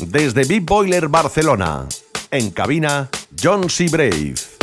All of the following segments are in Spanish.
Desde Big Boiler Barcelona, en cabina John C. Brave.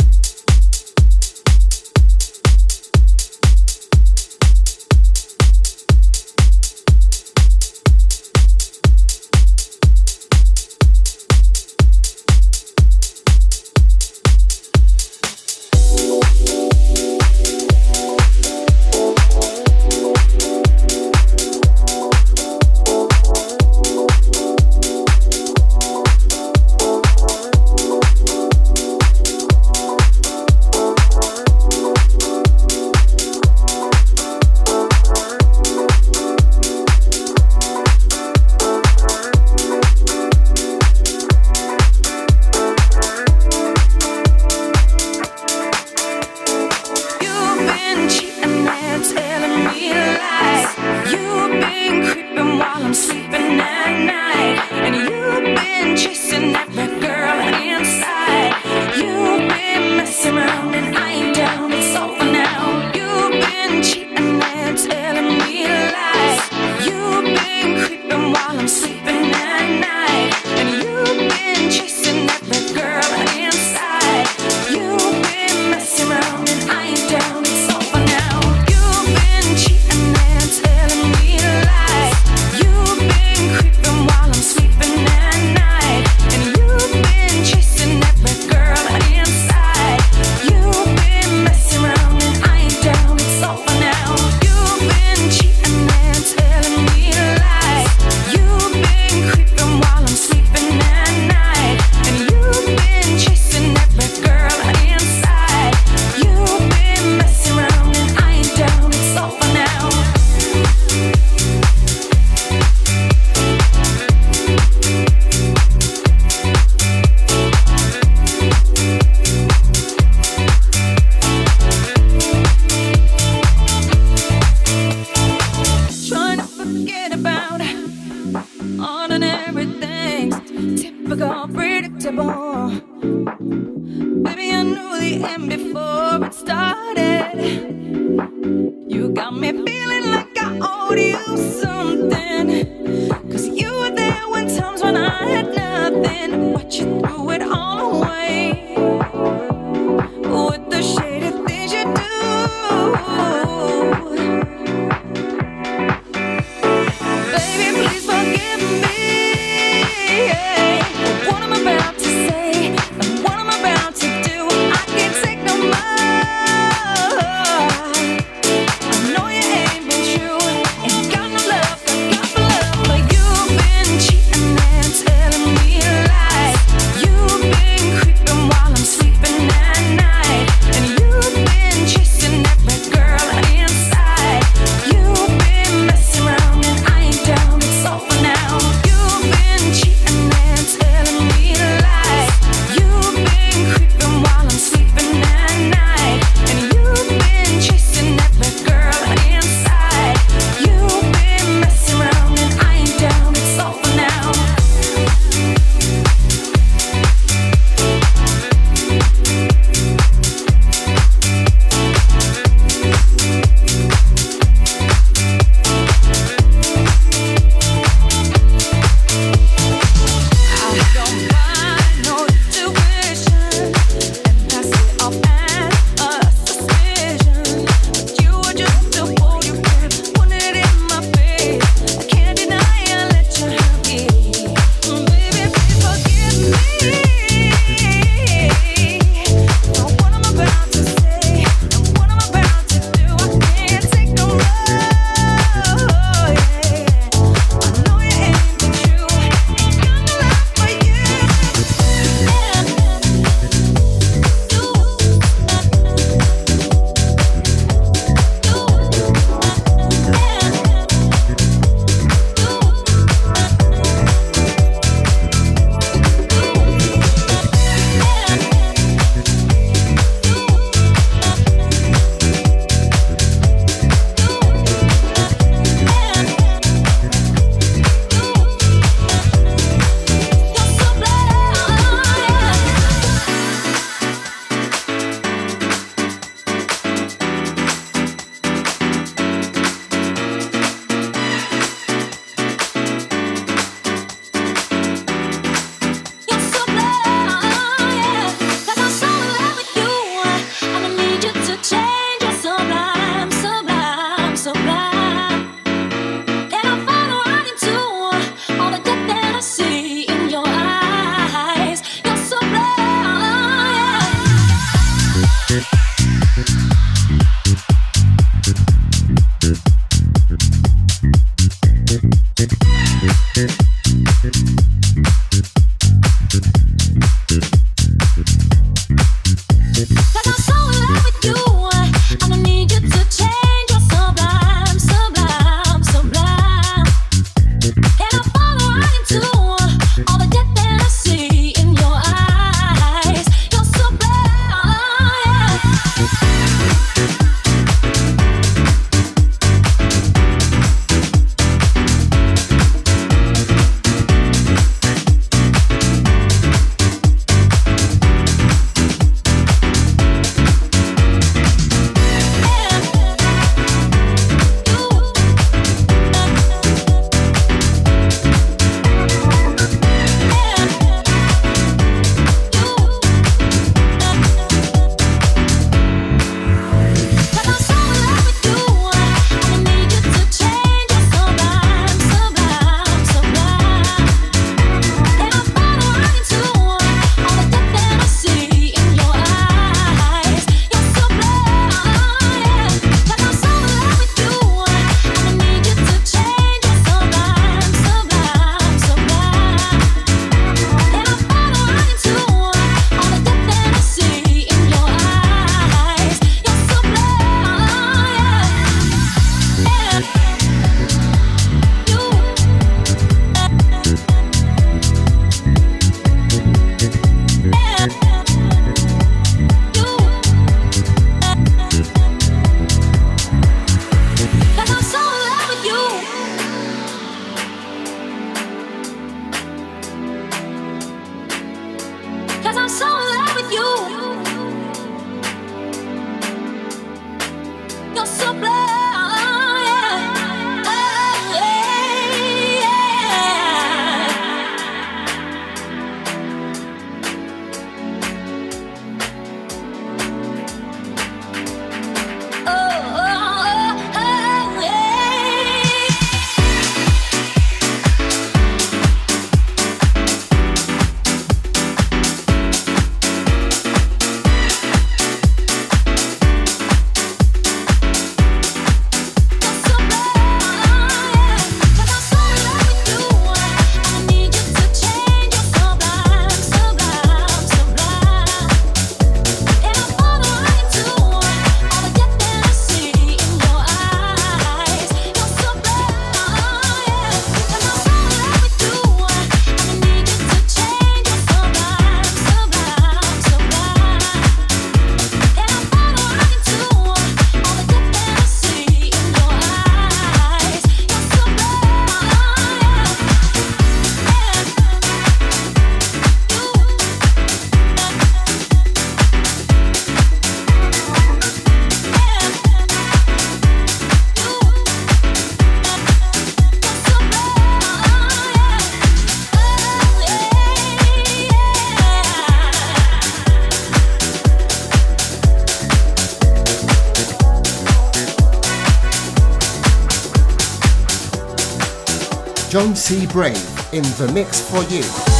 MC Brave in the mix for you.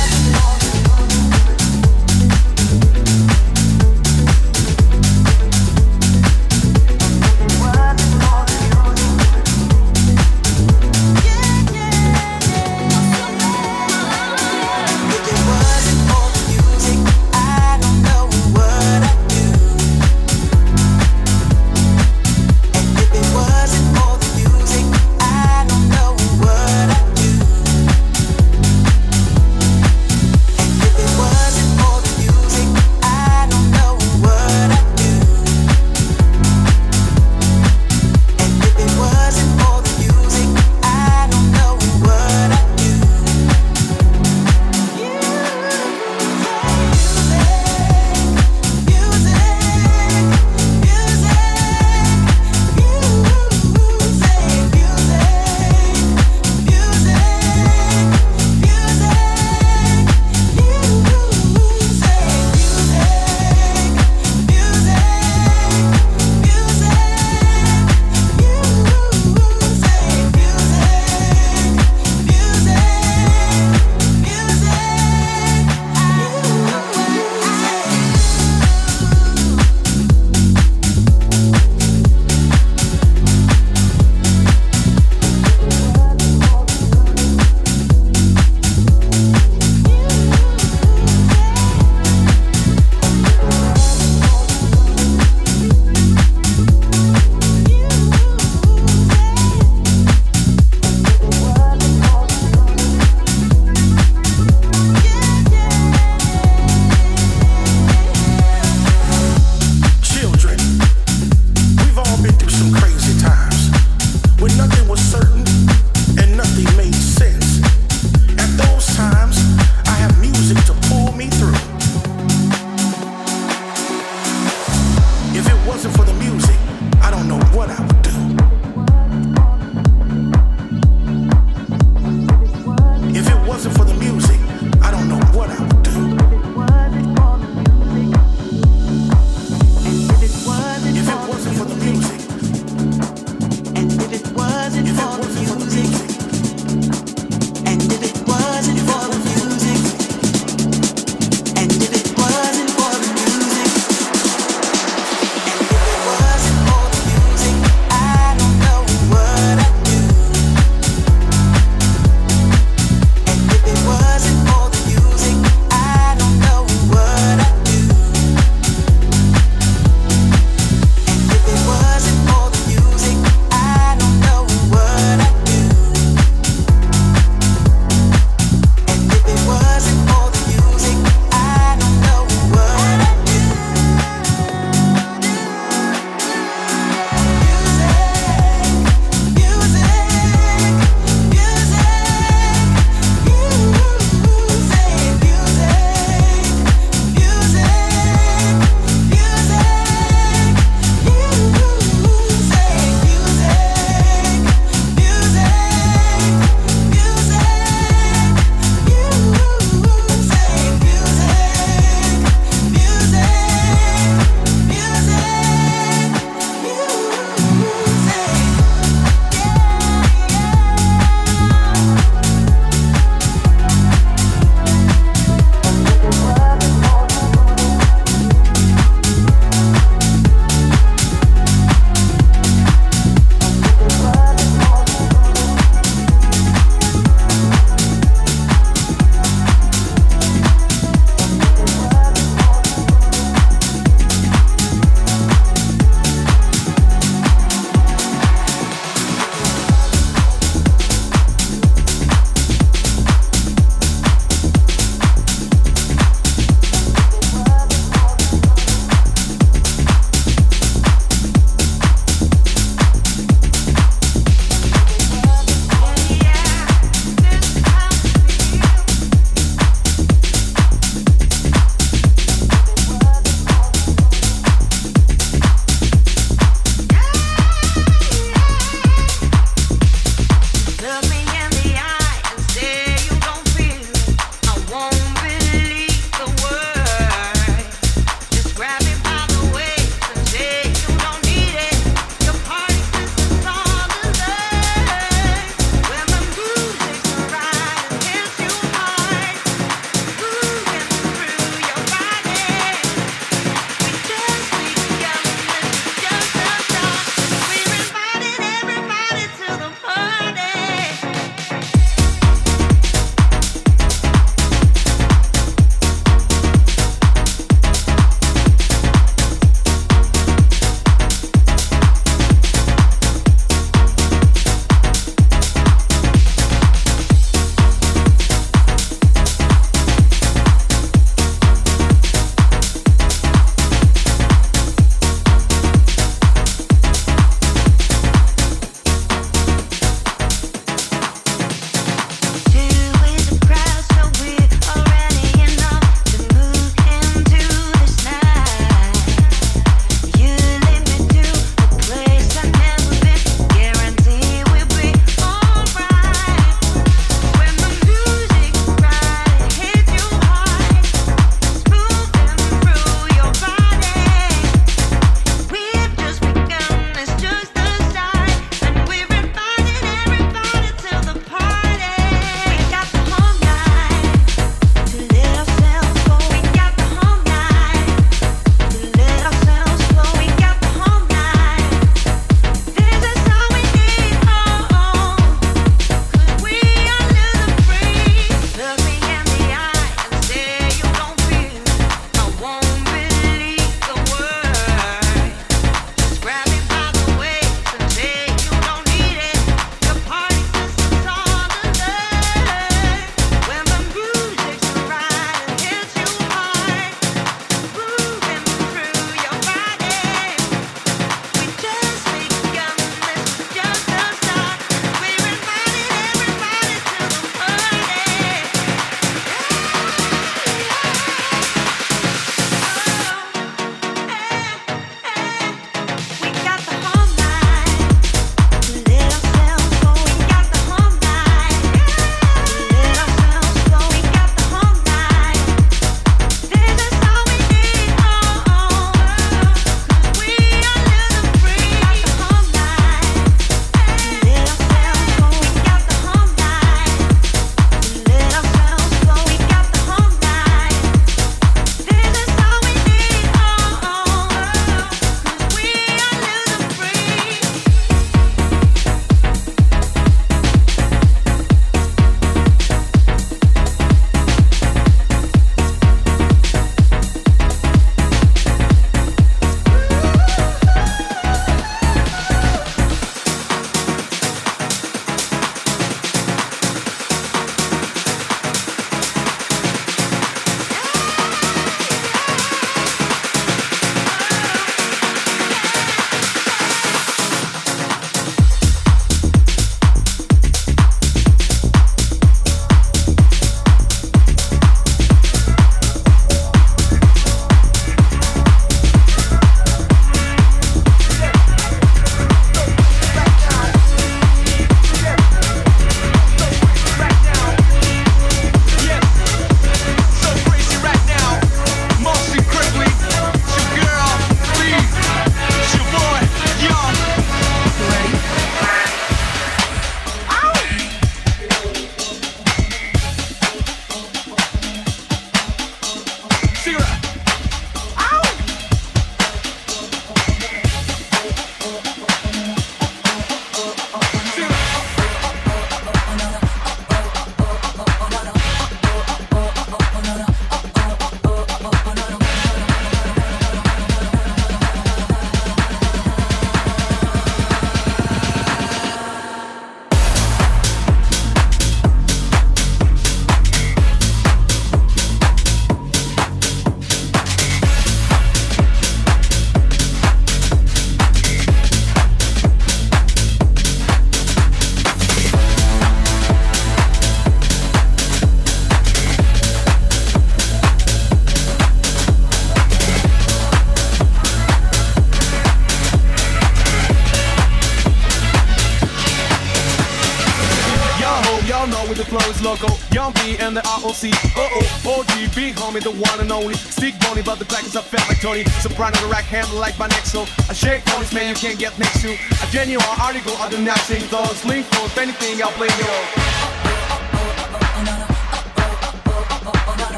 Soprano the rack handle like my nexo. I shake noise, man, you can't get next to. A genuine article I do nothing those Link for anything, I'll play you.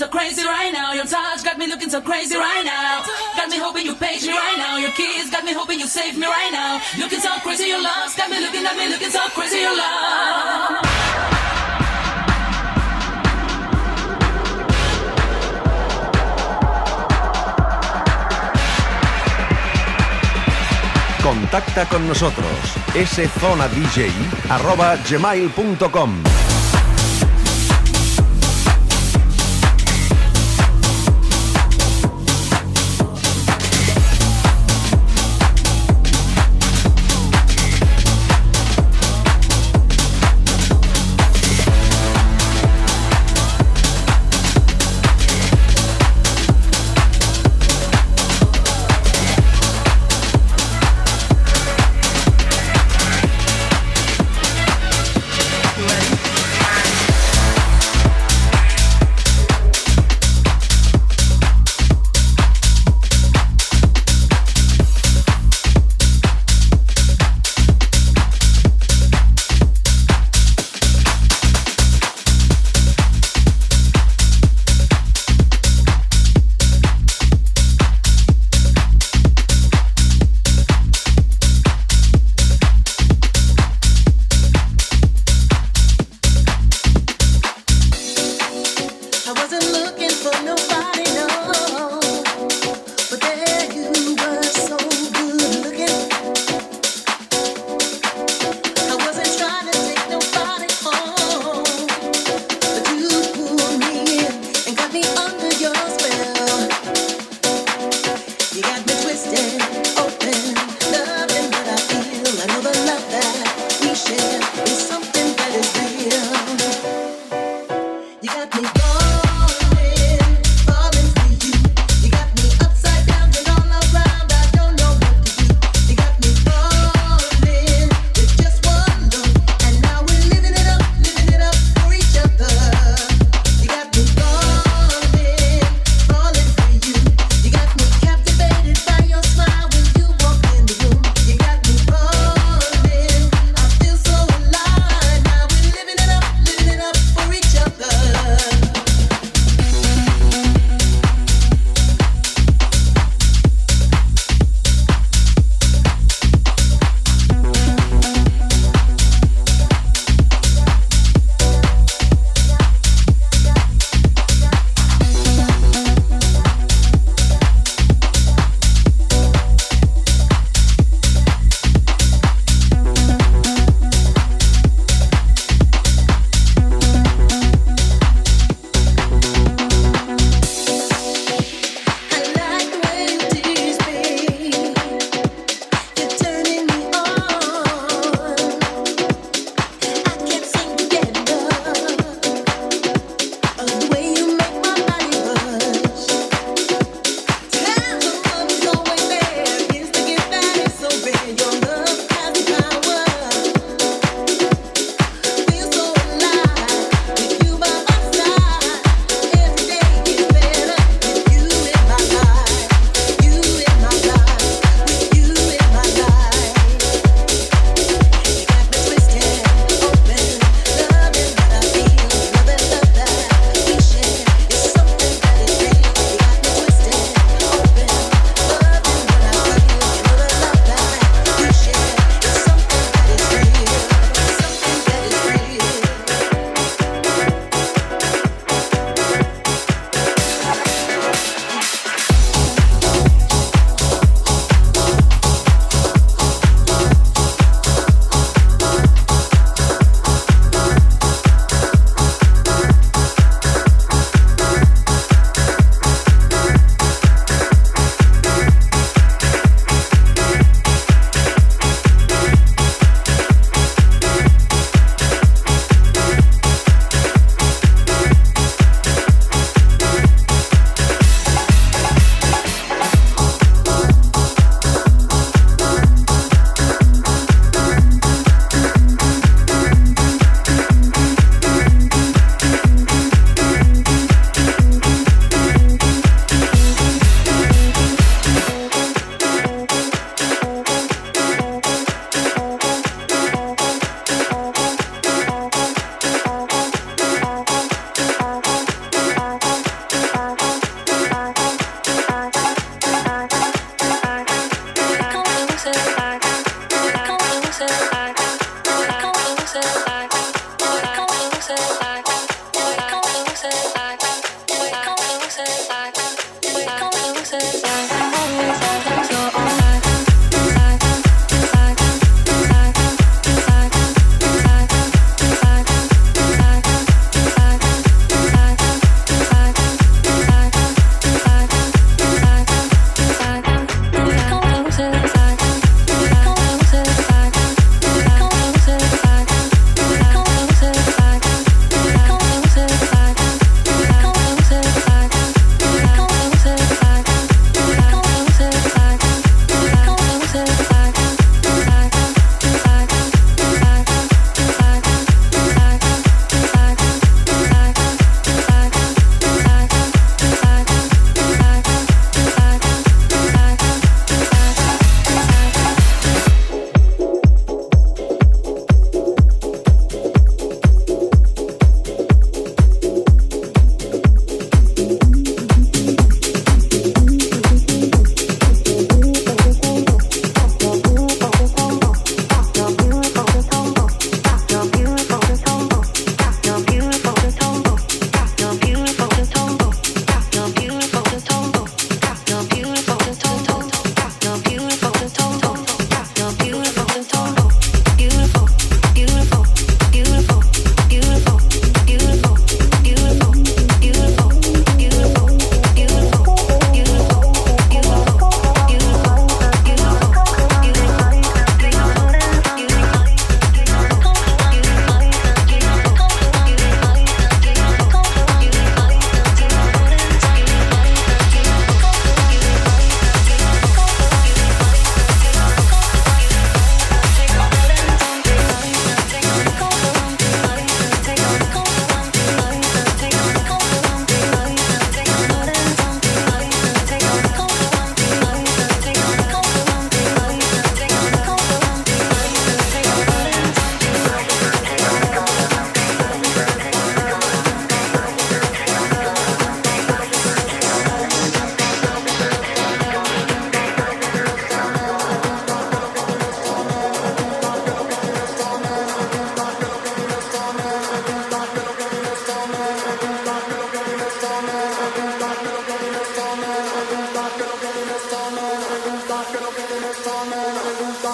so crazy right now. Your touch got me looking so crazy right now. Got me hoping you page me right now. Your kiss got me hoping you save me right now. Looking so crazy, your love got me looking at me looking so crazy, your love. Contacta con nosotros szonadj@gmail.com.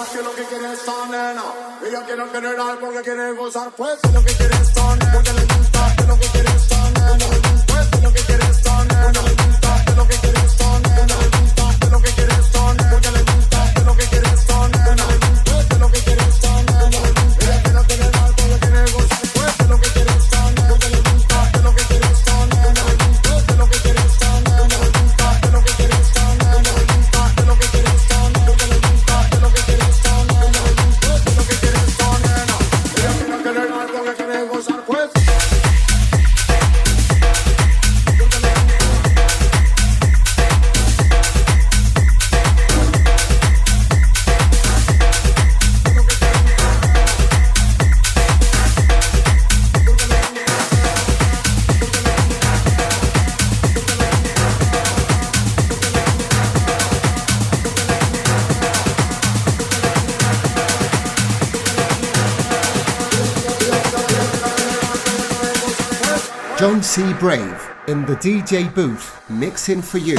más que lo que quieres esta nena. Ella quiere generar porque quiere gozar, pues lo que quieres esta nena. Porque le gusta, que lo que quieres esta nena. Pues lo que quieres esta nena. Porque le gusta, que lo que quieres son nena. DJ booth mixing for you.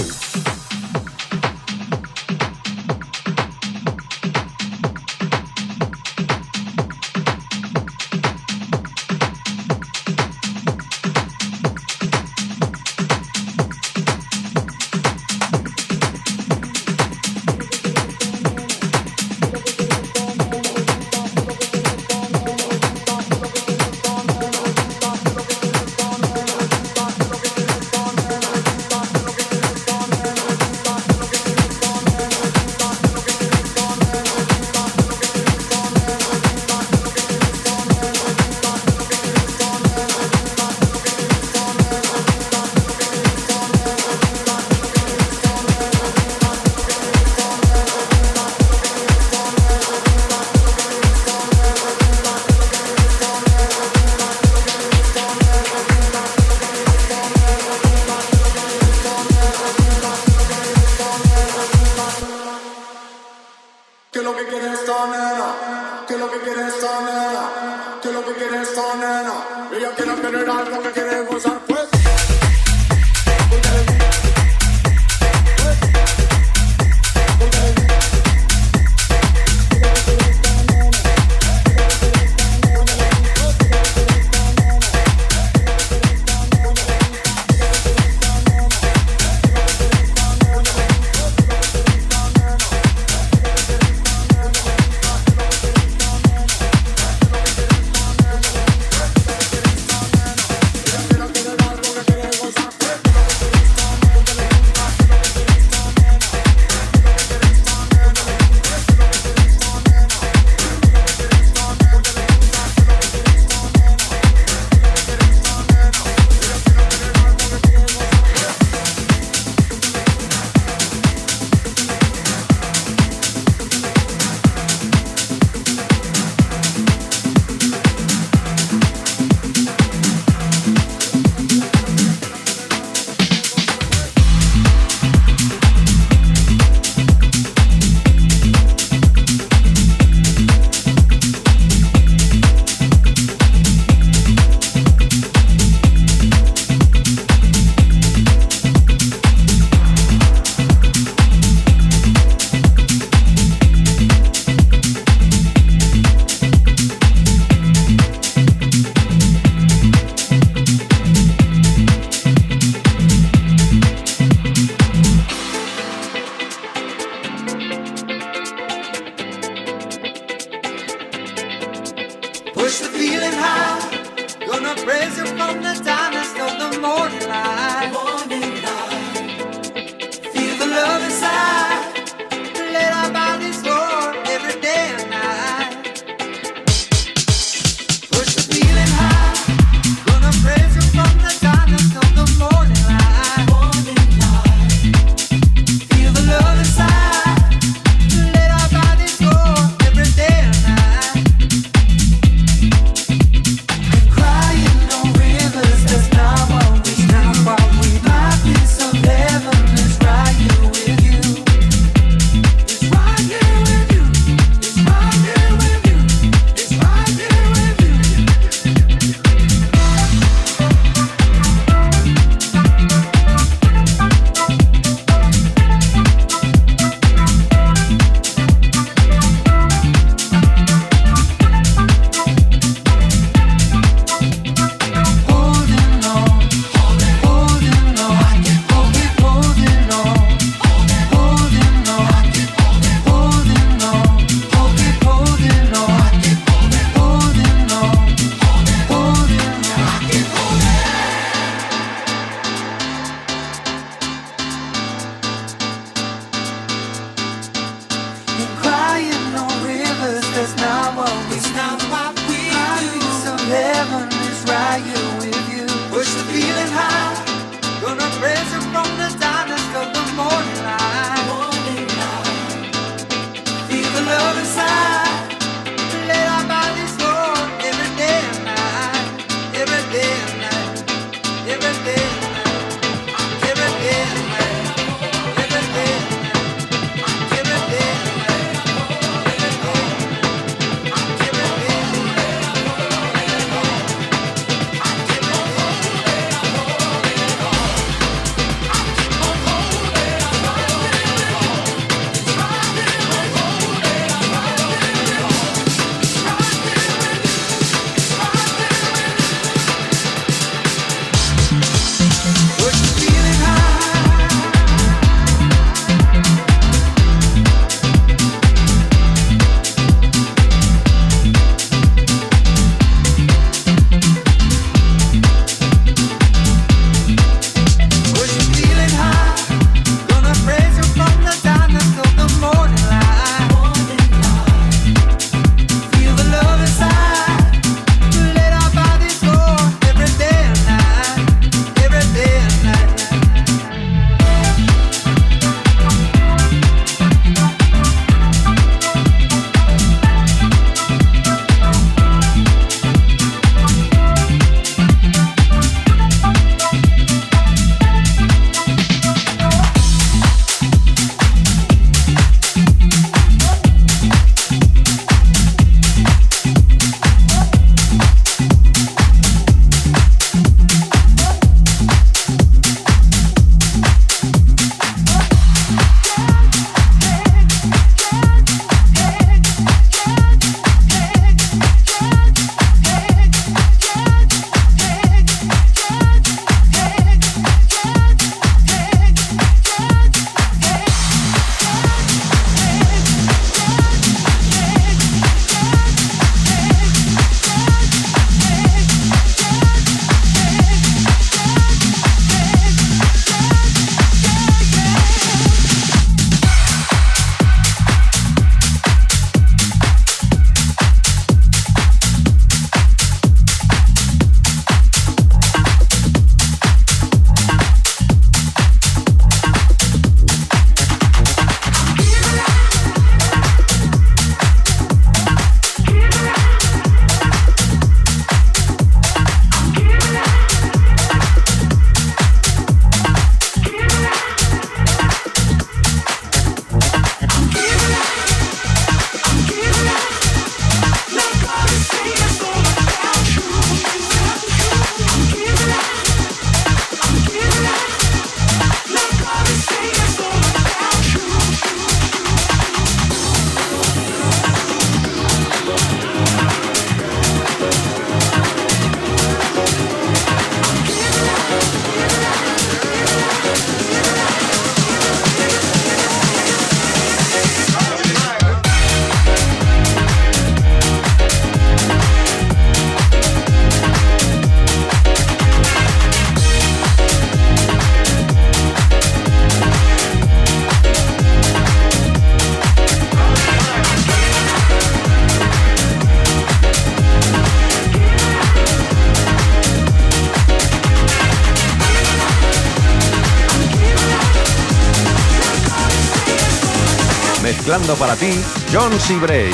para ti, John Bray.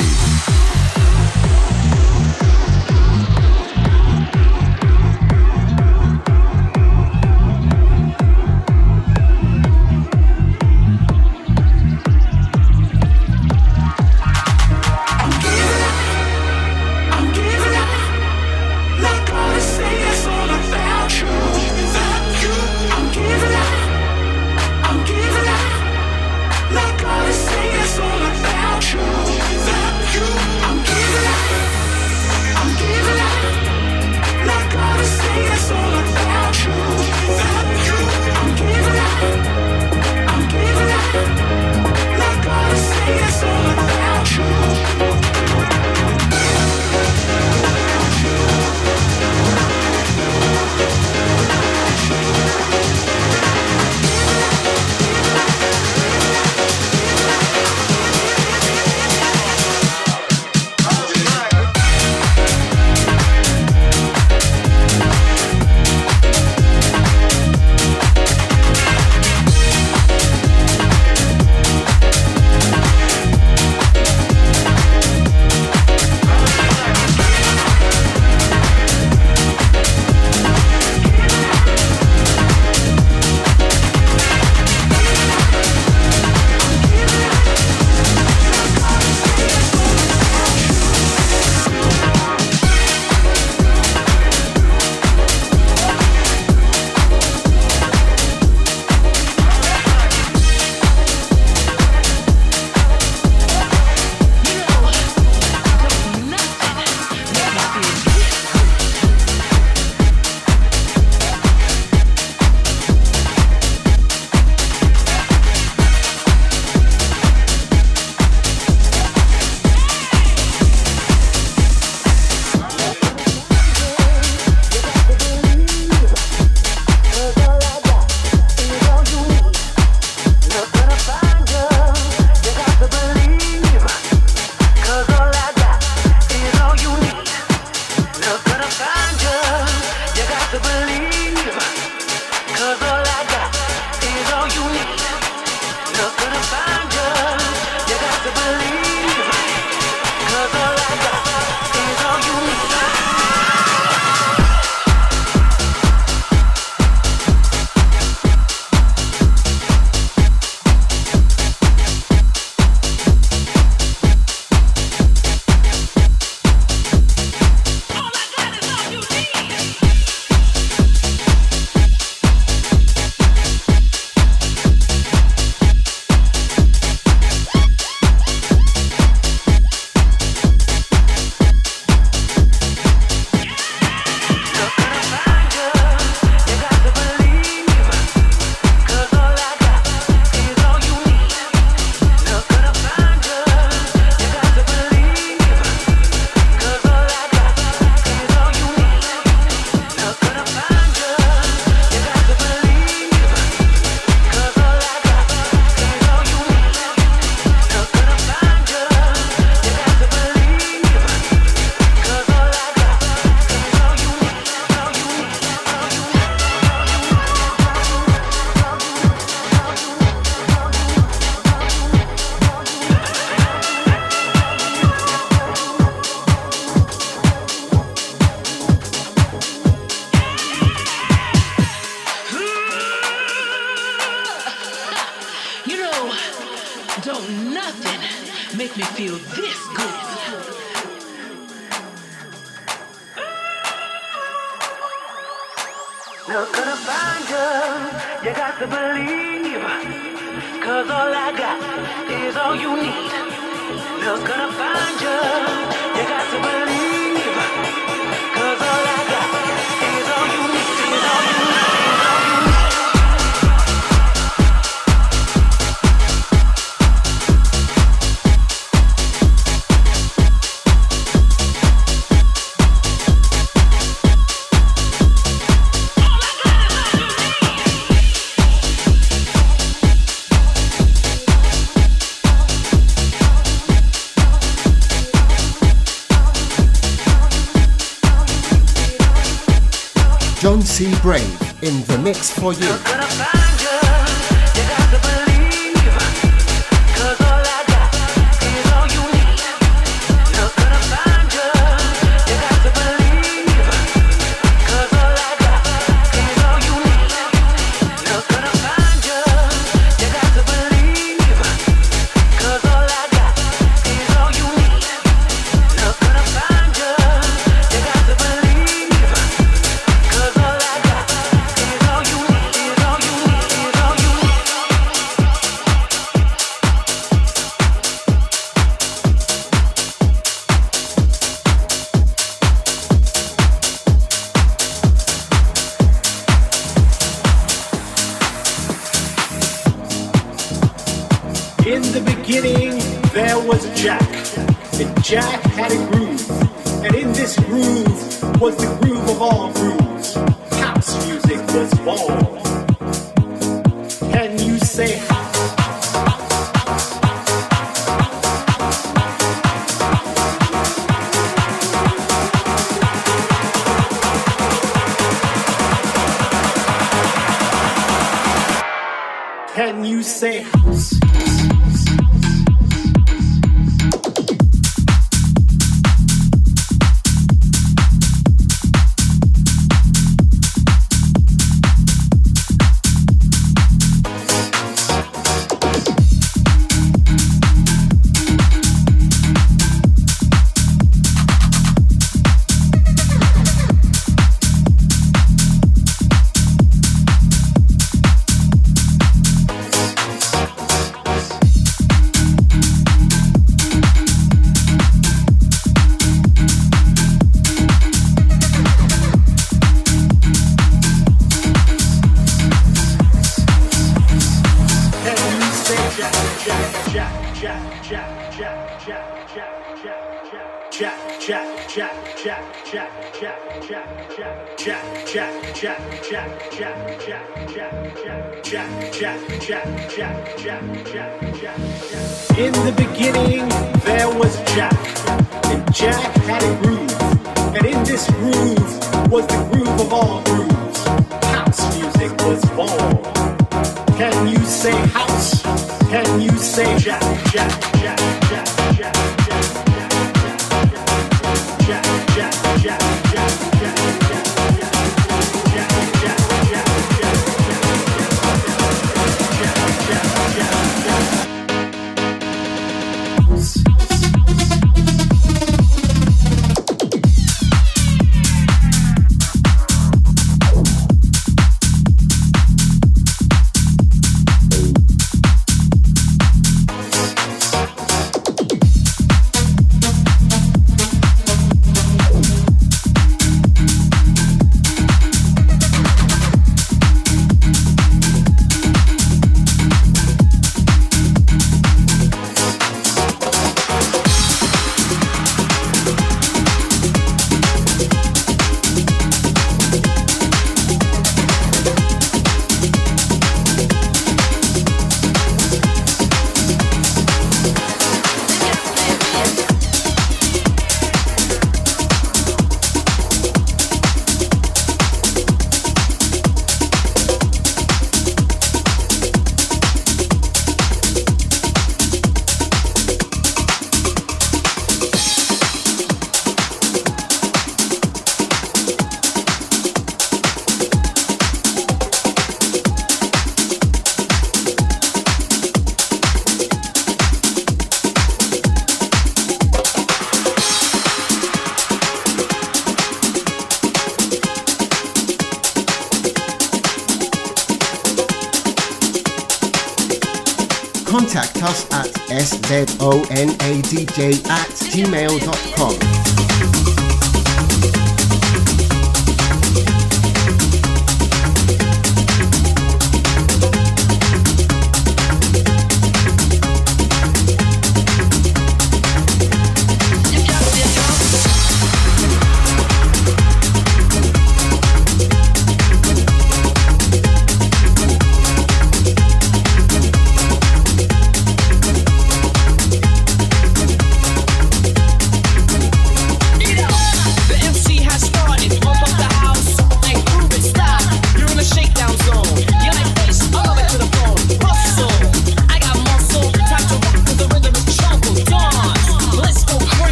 for you.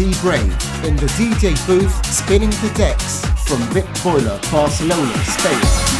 D. Brain in the DJ booth spinning the decks from Vic Boiler, Barcelona, Spain.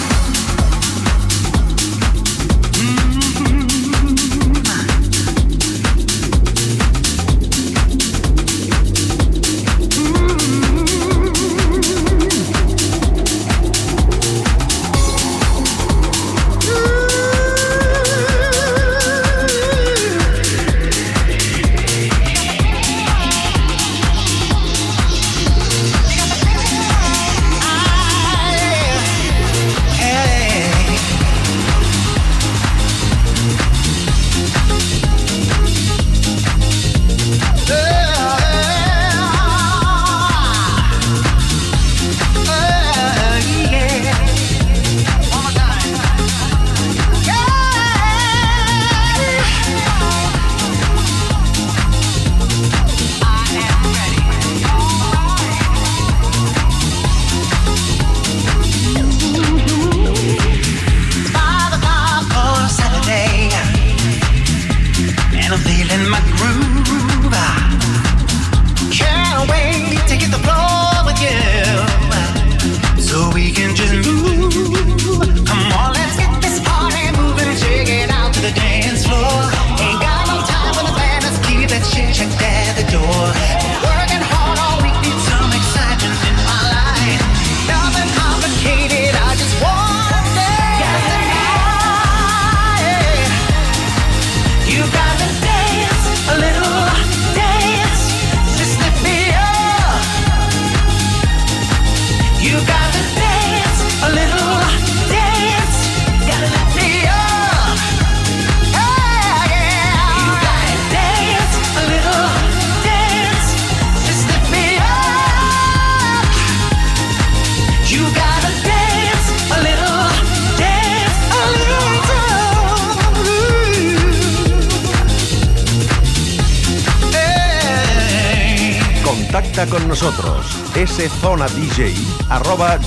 zona DJ arroba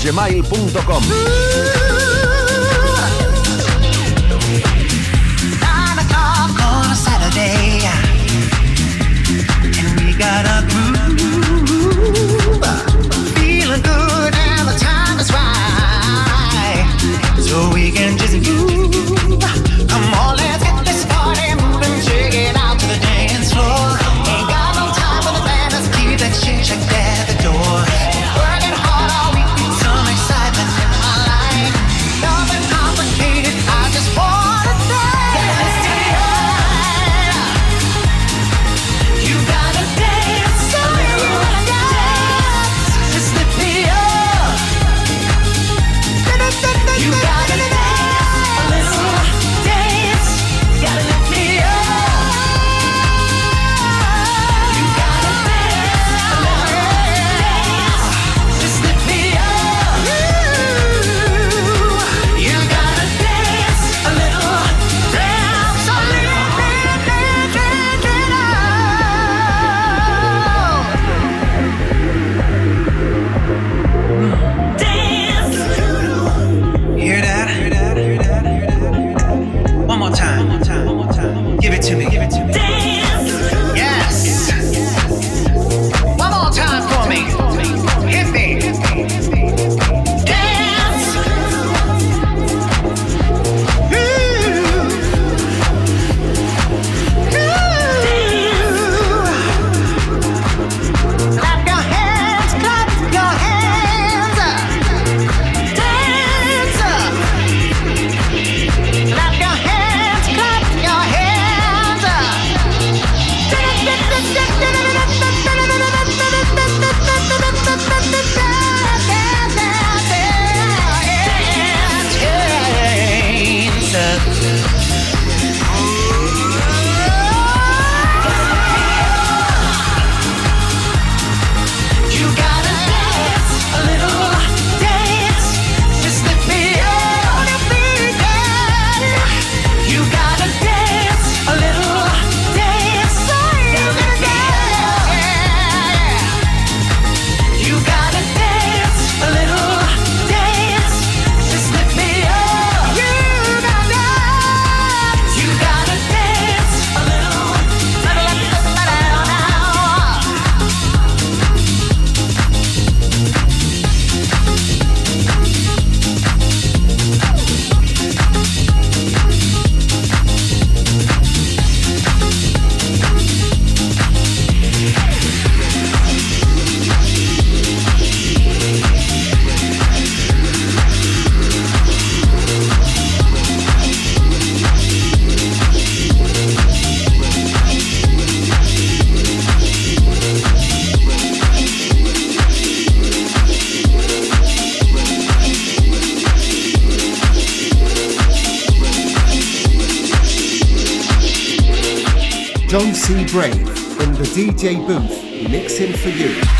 Yeah. Brave in the DJ booth mixing for you.